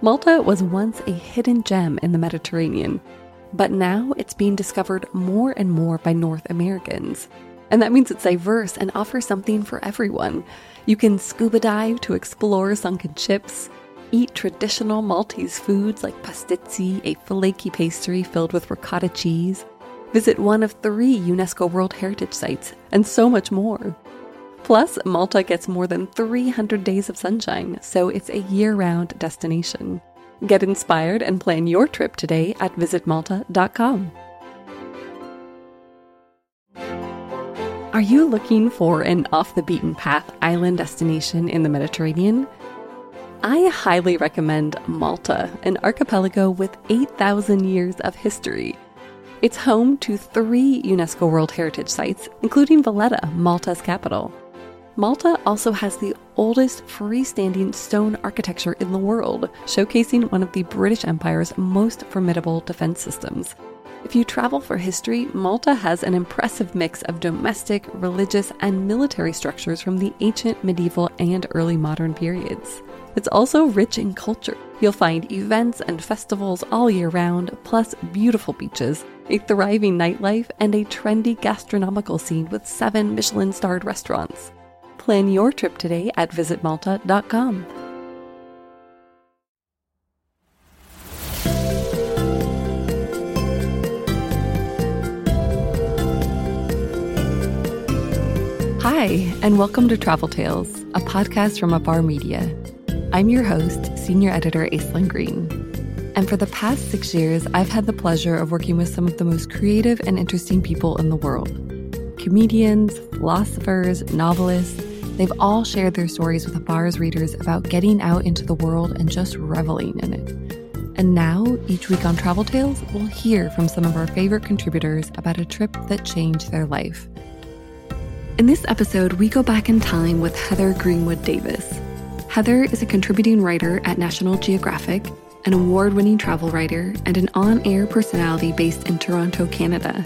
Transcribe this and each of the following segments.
Malta was once a hidden gem in the Mediterranean, but now it's being discovered more and more by North Americans. And that means it's diverse and offers something for everyone. You can scuba dive to explore sunken ships, eat traditional Maltese foods like pastizzi, a flaky pastry filled with ricotta cheese, visit one of three UNESCO World Heritage Sites, and so much more. Plus, Malta gets more than 300 days of sunshine, so it's a year round destination. Get inspired and plan your trip today at visitmalta.com. Are you looking for an off the beaten path island destination in the Mediterranean? I highly recommend Malta, an archipelago with 8,000 years of history. It's home to three UNESCO World Heritage Sites, including Valletta, Malta's capital. Malta also has the oldest freestanding stone architecture in the world, showcasing one of the British Empire's most formidable defense systems. If you travel for history, Malta has an impressive mix of domestic, religious, and military structures from the ancient, medieval, and early modern periods. It's also rich in culture. You'll find events and festivals all year round, plus beautiful beaches, a thriving nightlife, and a trendy gastronomical scene with seven Michelin starred restaurants. Plan your trip today at visitmalta.com. Hi, and welcome to Travel Tales, a podcast from Afar Media. I'm your host, Senior Editor Aislyn Greene. And for the past six years, I've had the pleasure of working with some of the most creative and interesting people in the world comedians, philosophers, novelists They've all shared their stories with Afar's readers about getting out into the world and just reveling in it. And now, each week on Travel Tales, we'll hear from some of our favorite contributors about a trip that changed their life. In this episode, we go back in time with Heather Greenwood Davis. Heather is a contributing writer at National Geographic, an award winning travel writer, and an on air personality based in Toronto, Canada.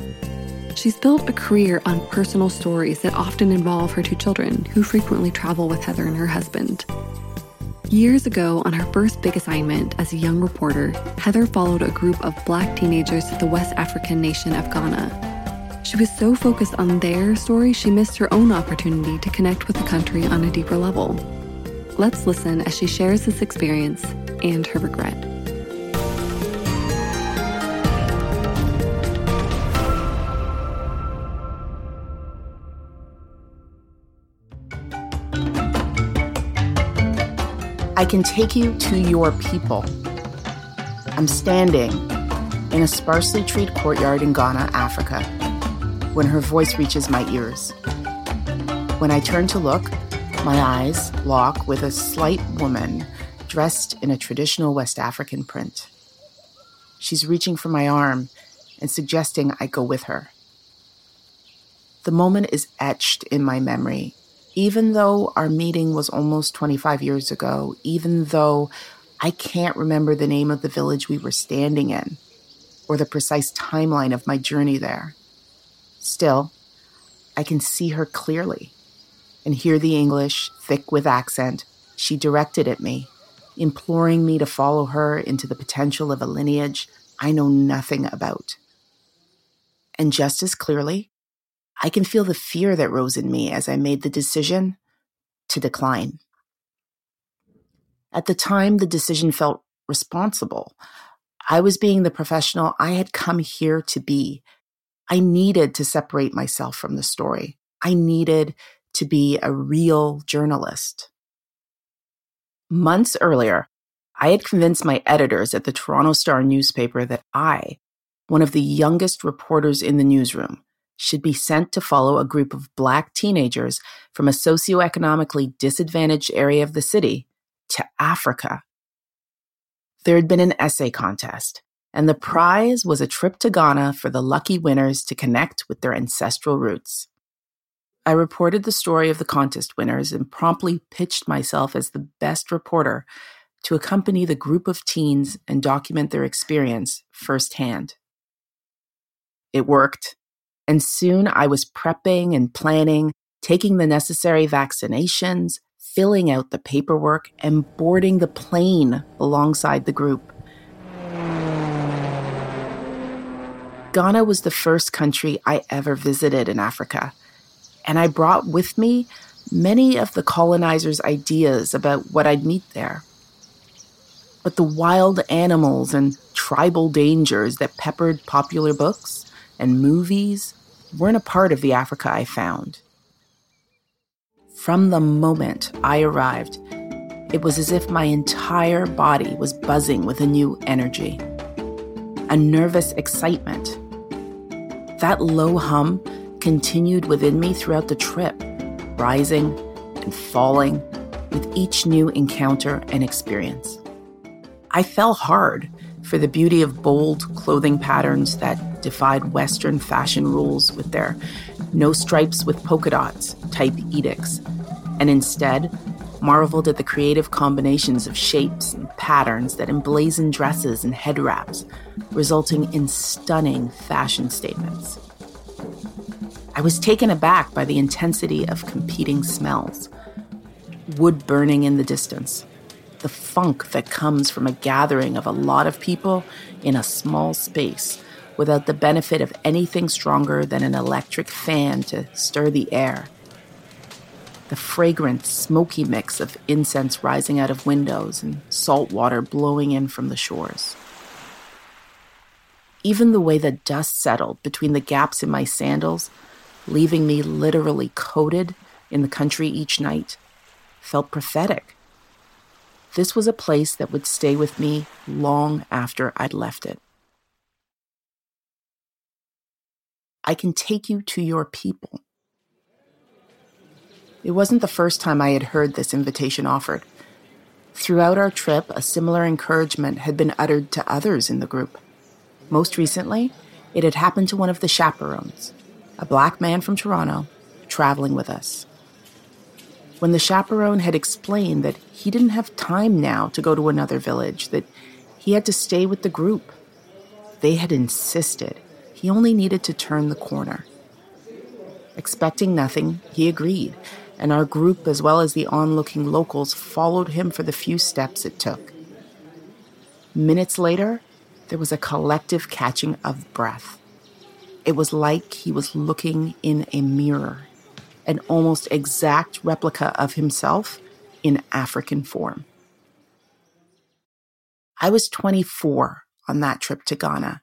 She's built a career on personal stories that often involve her two children, who frequently travel with Heather and her husband. Years ago, on her first big assignment as a young reporter, Heather followed a group of black teenagers to the West African nation of Ghana. She was so focused on their story, she missed her own opportunity to connect with the country on a deeper level. Let's listen as she shares this experience and her regret. I can take you to your people. I'm standing in a sparsely treed courtyard in Ghana, Africa, when her voice reaches my ears. When I turn to look, my eyes lock with a slight woman dressed in a traditional West African print. She's reaching for my arm and suggesting I go with her. The moment is etched in my memory even though our meeting was almost 25 years ago, even though I can't remember the name of the village we were standing in or the precise timeline of my journey there, still, I can see her clearly and hear the English, thick with accent, she directed at me, imploring me to follow her into the potential of a lineage I know nothing about. And just as clearly, I can feel the fear that rose in me as I made the decision to decline. At the time, the decision felt responsible. I was being the professional I had come here to be. I needed to separate myself from the story. I needed to be a real journalist. Months earlier, I had convinced my editors at the Toronto Star newspaper that I, one of the youngest reporters in the newsroom, should be sent to follow a group of Black teenagers from a socioeconomically disadvantaged area of the city to Africa. There had been an essay contest, and the prize was a trip to Ghana for the lucky winners to connect with their ancestral roots. I reported the story of the contest winners and promptly pitched myself as the best reporter to accompany the group of teens and document their experience firsthand. It worked. And soon I was prepping and planning, taking the necessary vaccinations, filling out the paperwork, and boarding the plane alongside the group. Ghana was the first country I ever visited in Africa, and I brought with me many of the colonizers' ideas about what I'd meet there. But the wild animals and tribal dangers that peppered popular books and movies weren't a part of the Africa I found. From the moment I arrived, it was as if my entire body was buzzing with a new energy, a nervous excitement. That low hum continued within me throughout the trip, rising and falling with each new encounter and experience. I fell hard for the beauty of bold clothing patterns that defied Western fashion rules with their no stripes with polka dots type edicts. And instead marveled at the creative combinations of shapes and patterns that emblazon dresses and head wraps, resulting in stunning fashion statements. I was taken aback by the intensity of competing smells. Wood burning in the distance, the funk that comes from a gathering of a lot of people in a small space without the benefit of anything stronger than an electric fan to stir the air the fragrant, smoky mix of incense rising out of windows and salt water blowing in from the shores. Even the way the dust settled between the gaps in my sandals, leaving me literally coated in the country each night, felt prophetic. This was a place that would stay with me long after I'd left it. I can take you to your people. It wasn't the first time I had heard this invitation offered. Throughout our trip, a similar encouragement had been uttered to others in the group. Most recently, it had happened to one of the chaperones, a black man from Toronto, traveling with us. When the chaperone had explained that he didn't have time now to go to another village, that he had to stay with the group, they had insisted he only needed to turn the corner. Expecting nothing, he agreed and our group, as well as the onlooking locals, followed him for the few steps it took. Minutes later, there was a collective catching of breath. It was like he was looking in a mirror, an almost exact replica of himself in African form. I was 24 on that trip to Ghana,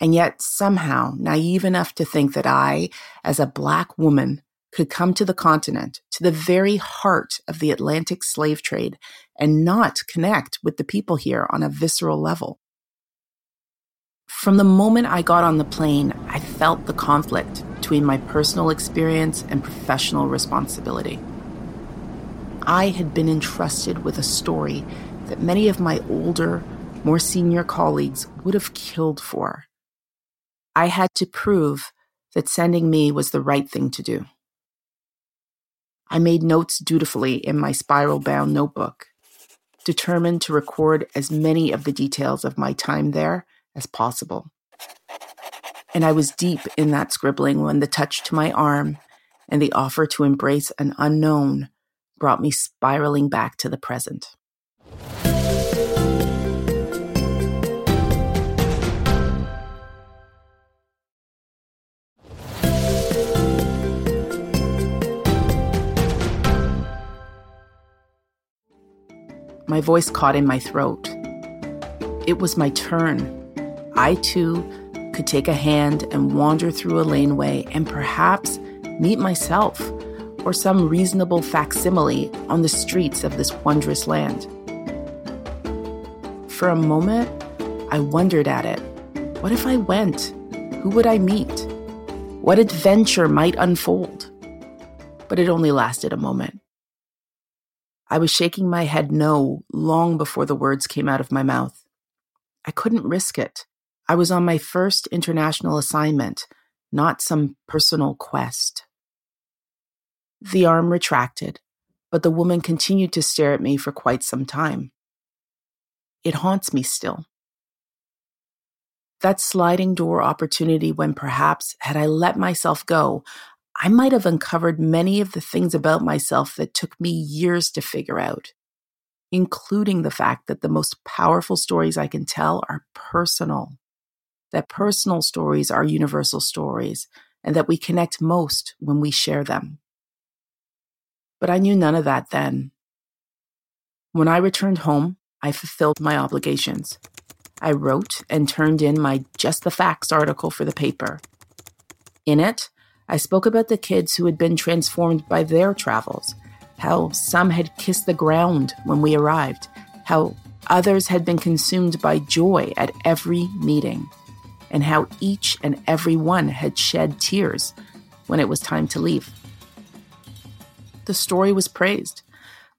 and yet somehow naive enough to think that I, as a Black woman, could come to the continent, to the very heart of the Atlantic slave trade, and not connect with the people here on a visceral level. From the moment I got on the plane, I felt the conflict between my personal experience and professional responsibility. I had been entrusted with a story that many of my older, more senior colleagues would have killed for. I had to prove that sending me was the right thing to do. I made notes dutifully in my spiral bound notebook, determined to record as many of the details of my time there as possible. And I was deep in that scribbling when the touch to my arm and the offer to embrace an unknown brought me spiraling back to the present. My voice caught in my throat. It was my turn. I too could take a hand and wander through a laneway and perhaps meet myself or some reasonable facsimile on the streets of this wondrous land. For a moment, I wondered at it. What if I went? Who would I meet? What adventure might unfold? But it only lasted a moment. I was shaking my head no long before the words came out of my mouth. I couldn't risk it. I was on my first international assignment, not some personal quest. The arm retracted, but the woman continued to stare at me for quite some time. It haunts me still. That sliding door opportunity when perhaps, had I let myself go, I might have uncovered many of the things about myself that took me years to figure out, including the fact that the most powerful stories I can tell are personal, that personal stories are universal stories, and that we connect most when we share them. But I knew none of that then. When I returned home, I fulfilled my obligations. I wrote and turned in my Just the Facts article for the paper. In it, I spoke about the kids who had been transformed by their travels, how some had kissed the ground when we arrived, how others had been consumed by joy at every meeting, and how each and every one had shed tears when it was time to leave. The story was praised,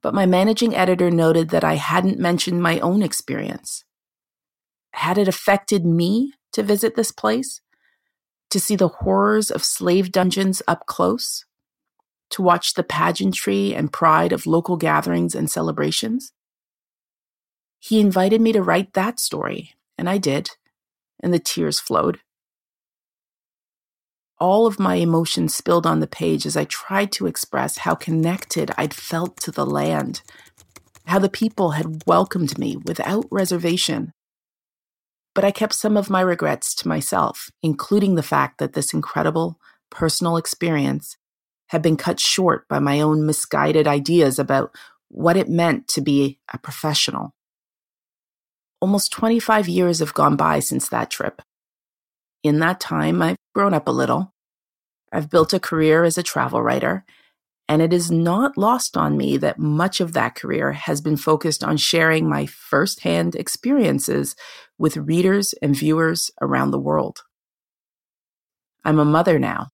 but my managing editor noted that I hadn't mentioned my own experience. Had it affected me to visit this place? to see the horrors of slave dungeons up close, to watch the pageantry and pride of local gatherings and celebrations. He invited me to write that story, and I did, and the tears flowed. All of my emotions spilled on the page as I tried to express how connected I'd felt to the land, how the people had welcomed me without reservation, but I kept some of my regrets to myself, including the fact that this incredible personal experience had been cut short by my own misguided ideas about what it meant to be a professional. Almost 25 years have gone by since that trip. In that time, I've grown up a little. I've built a career as a travel writer, and it is not lost on me that much of that career has been focused on sharing my firsthand experiences with readers and viewers around the world. I'm a mother now,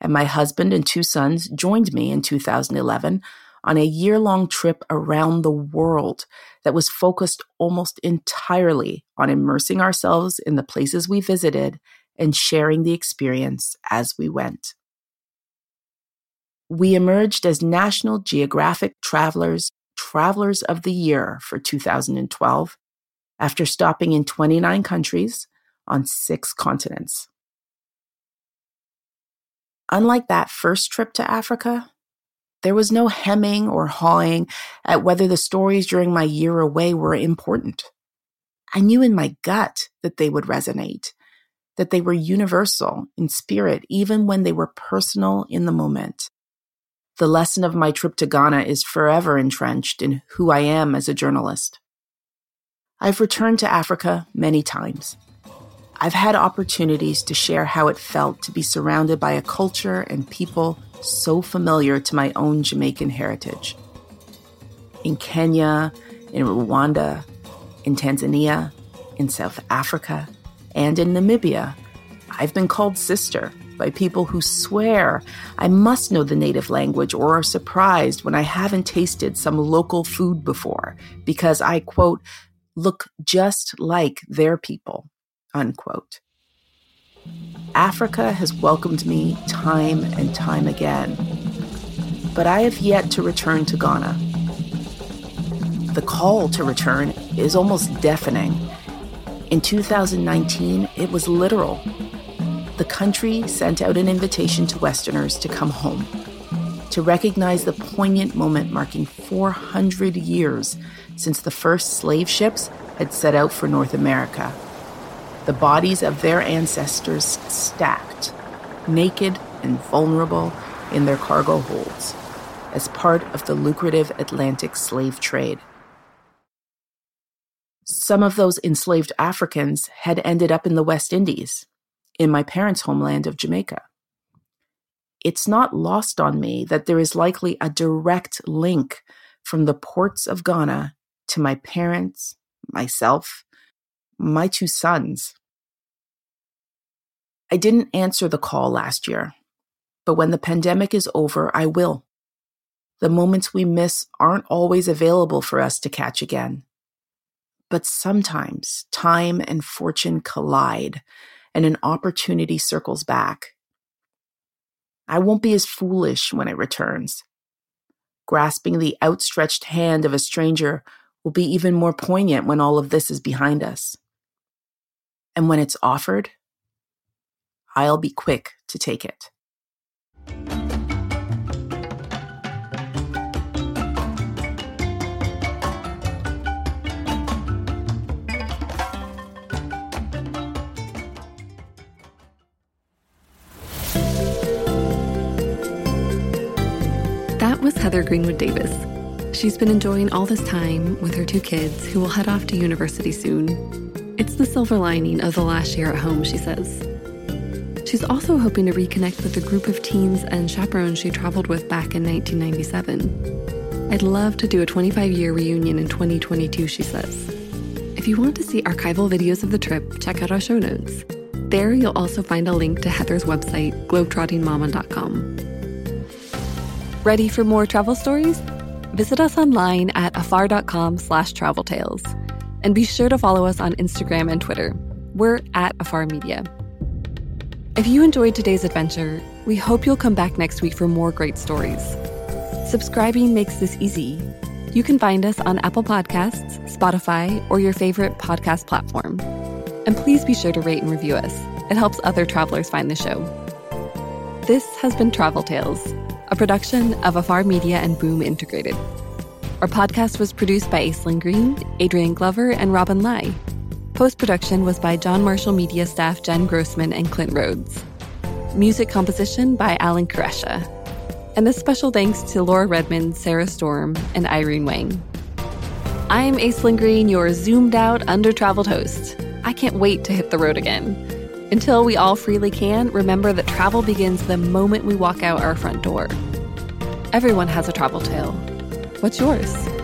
and my husband and two sons joined me in 2011 on a year long trip around the world that was focused almost entirely on immersing ourselves in the places we visited and sharing the experience as we went we emerged as National Geographic Travelers Travelers of the Year for 2012 after stopping in 29 countries on six continents. Unlike that first trip to Africa, there was no hemming or hawing at whether the stories during my year away were important. I knew in my gut that they would resonate, that they were universal in spirit, even when they were personal in the moment. The lesson of my trip to Ghana is forever entrenched in who I am as a journalist. I've returned to Africa many times. I've had opportunities to share how it felt to be surrounded by a culture and people so familiar to my own Jamaican heritage. In Kenya, in Rwanda, in Tanzania, in South Africa, and in Namibia, I've been called sister by people who swear I must know the native language or are surprised when I haven't tasted some local food before because I, quote, look just like their people, unquote. Africa has welcomed me time and time again, but I have yet to return to Ghana. The call to return is almost deafening. In 2019, it was literal the country sent out an invitation to Westerners to come home, to recognize the poignant moment marking 400 years since the first slave ships had set out for North America. The bodies of their ancestors stacked, naked and vulnerable in their cargo holds, as part of the lucrative Atlantic slave trade. Some of those enslaved Africans had ended up in the West Indies, in my parents' homeland of Jamaica. It's not lost on me that there is likely a direct link from the ports of Ghana to my parents, myself, my two sons. I didn't answer the call last year, but when the pandemic is over, I will. The moments we miss aren't always available for us to catch again. But sometimes time and fortune collide, and an opportunity circles back. I won't be as foolish when it returns. Grasping the outstretched hand of a stranger will be even more poignant when all of this is behind us. And when it's offered, I'll be quick to take it. That was Heather Greenwood Davis. She's been enjoying all this time with her two kids, who will head off to university soon. It's the silver lining of the last year at home, she says. She's also hoping to reconnect with the group of teens and chaperones she traveled with back in 1997. I'd love to do a 25 year reunion in 2022, she says. If you want to see archival videos of the trip, check out our show notes. There, you'll also find a link to Heather's website, globetrottingmama.com. Ready for more travel stories? Visit us online at afar.com slash travel tales. And be sure to follow us on Instagram and Twitter. We're at Afar Media. If you enjoyed today's adventure, we hope you'll come back next week for more great stories. Subscribing makes this easy. You can find us on Apple Podcasts, Spotify, or your favorite podcast platform. And please be sure to rate and review us. It helps other travelers find the show. This has been Travel Tales a production of Afar Media and Boom Integrated. Our podcast was produced by Aislyn Greene, Adrian Glover, and Robin Lai. Post production was by John Marshall Media staff Jen Grossman and Clint Rhodes. Music composition by Alan Koresha. And a special thanks to Laura Redmond, Sarah Storm, and Irene Wang. I'm Aislyn Greene, your zoomed out, under traveled host. I can't wait to hit the road again. Until we all freely can, remember that travel begins the moment we walk out our front door. Everyone has a travel tale. What's yours?